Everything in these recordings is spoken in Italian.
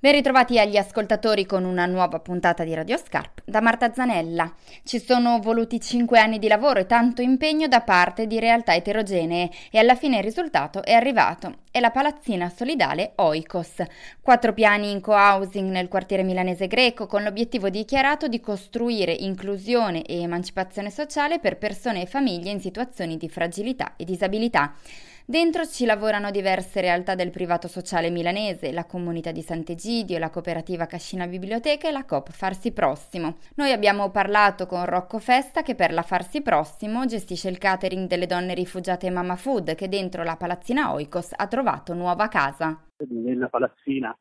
Ben ritrovati agli ascoltatori con una nuova puntata di Radio Scarp da Marta Zanella. Ci sono voluti cinque anni di lavoro e tanto impegno da parte di realtà eterogenee e alla fine il risultato è arrivato. È la palazzina solidale Oikos. Quattro piani in co-housing nel quartiere milanese greco con l'obiettivo dichiarato di costruire inclusione e emancipazione sociale per persone e famiglie in situazioni di fragilità e disabilità. Dentro ci lavorano diverse realtà del privato sociale milanese, la comunità di Sant'Egidio, la cooperativa Cascina Biblioteca e la Coop Farsi Prossimo. Noi abbiamo parlato con Rocco Festa che per la Farsi Prossimo gestisce il catering delle donne rifugiate Mama Food che dentro la palazzina Oikos ha trovato nuova casa. Nella palazzina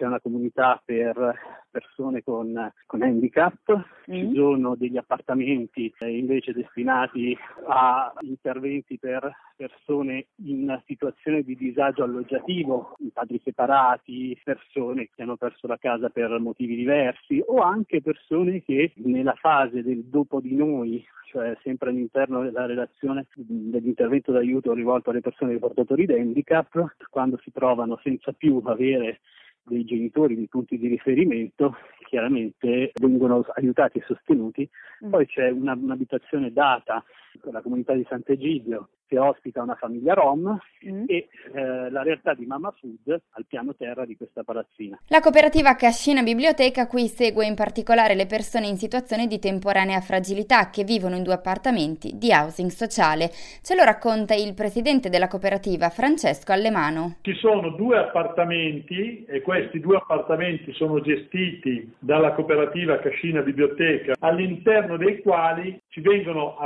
c'è una comunità per persone con, con handicap, mm. ci sono degli appartamenti eh, invece destinati a interventi per persone in situazione di disagio alloggiativo, padri separati, persone che hanno perso la casa per motivi diversi o anche persone che nella fase del dopo di noi cioè sempre all'interno della relazione dell'intervento d'aiuto rivolto alle persone portatori di handicap, quando si trovano senza più avere dei genitori, dei punti di riferimento, chiaramente vengono aiutati e sostenuti. Mm. Poi c'è una, un'abitazione data la comunità di Sant'Egidio che ospita una famiglia rom mm. e eh, la realtà di Mama Food al piano terra di questa palazzina. La cooperativa Cascina Biblioteca qui segue in particolare le persone in situazione di temporanea fragilità che vivono in due appartamenti di housing sociale. Ce lo racconta il presidente della cooperativa Francesco Allemano. Ci sono due appartamenti e questi due appartamenti sono gestiti dalla cooperativa Cascina Biblioteca all'interno dei quali ci vengono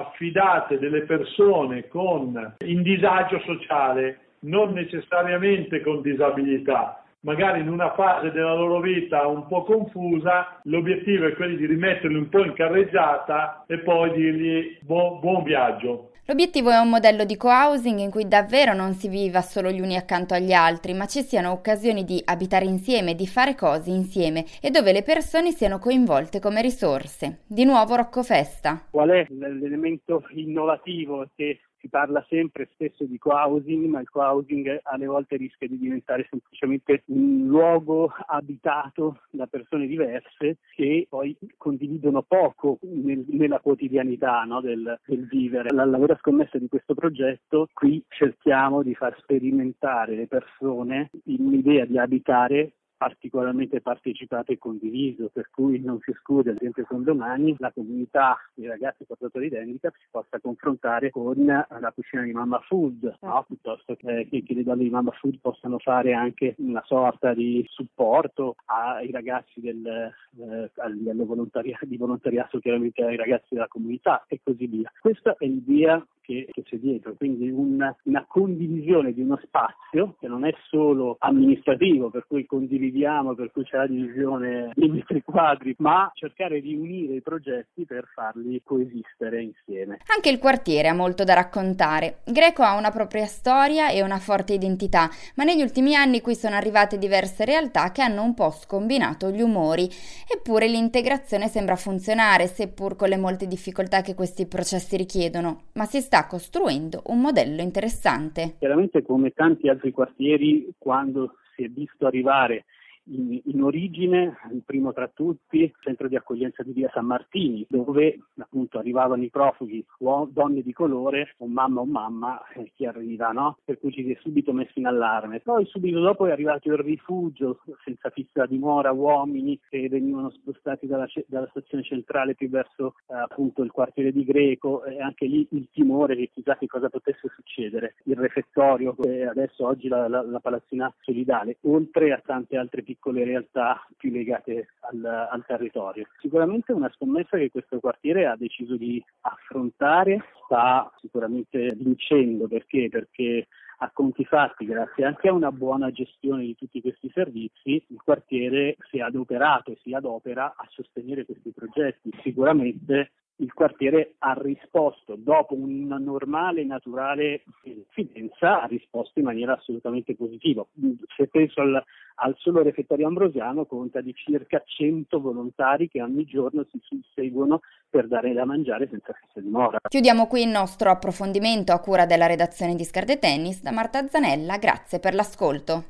affidate delle persone con in disagio sociale, non necessariamente con disabilità, magari in una fase della loro vita un po' confusa, l'obiettivo è quello di rimetterli un po' in carreggiata e poi dirgli buon, buon viaggio. L'obiettivo è un modello di co-housing in cui davvero non si viva solo gli uni accanto agli altri, ma ci siano occasioni di abitare insieme, di fare cose insieme e dove le persone siano coinvolte come risorse. Di nuovo Rocco Festa. Qual è l'elemento innovativo che si parla sempre spesso di co-housing, ma il co-housing alle volte rischia di diventare semplicemente un luogo abitato da persone diverse che poi condividono poco nel, nella quotidianità no, del, del, vivere. La, la vera scommessa di questo progetto, qui cerchiamo di far sperimentare le persone in un'idea di abitare particolarmente partecipato e condiviso, per cui non si esclude, ad esempio con domani, la comunità di ragazzi portatori di handicap si possa confrontare con la cucina di Mamma Food, no? piuttosto che, che, le donne di Mamma Food possano fare anche una sorta di supporto ai ragazzi del, eh, a livello volontaria, di volontariato, chiaramente ai ragazzi della comunità e così via. Questa è l'idea che, che c'è dietro, quindi una, una condivisione di uno spazio che non è solo amministrativo, per cui condividiamo, per cui c'è la divisione dei metri quadri, ma cercare di unire i progetti per farli coesistere insieme. Anche il quartiere ha molto da raccontare. Greco ha una propria storia e una forte identità, ma negli ultimi anni qui sono arrivate diverse realtà che hanno un po' scombinato gli umori. Eppure l'integrazione sembra funzionare, seppur con le molte difficoltà che questi processi richiedono, ma si sta sta costruendo un modello interessante. Chiaramente come tanti altri quartieri, quando si è visto arrivare in, in, origine, il primo tra tutti, il centro di accoglienza di via San Martini, dove appunto arrivavano i profughi, uom- donne di colore, un mamma o mamma, eh, chi arriva, no? Per cui ci si è subito messi in allarme. Poi subito dopo è arrivato il rifugio, senza fissa dimora, uomini che venivano spostati dalla, dalla stazione centrale più verso eh, appunto il quartiere di Greco e anche lì il timore che chissà che cosa potesse succedere. Il refettorio, adesso oggi la, la, la palazzina solidale, oltre a tante altre piccole piccole realtà più legate al, al territorio. Sicuramente una scommessa che questo quartiere ha deciso di affrontare sta sicuramente vincendo perché? Perché a conti fatti, grazie anche a una buona gestione di tutti questi servizi, il quartiere si è adoperato e si adopera a sostenere questi progetti. Sicuramente il quartiere ha risposto dopo una normale e naturale confidenza, ha risposto in maniera assolutamente positiva. Se penso al, al solo refettorio ambrosiano conta di circa 100 volontari che ogni giorno si susseguono per dare da mangiare senza fissa dimora. Chiudiamo qui il nostro approfondimento a cura della redazione di Scarde Tennis da Marta Zanella, grazie per l'ascolto.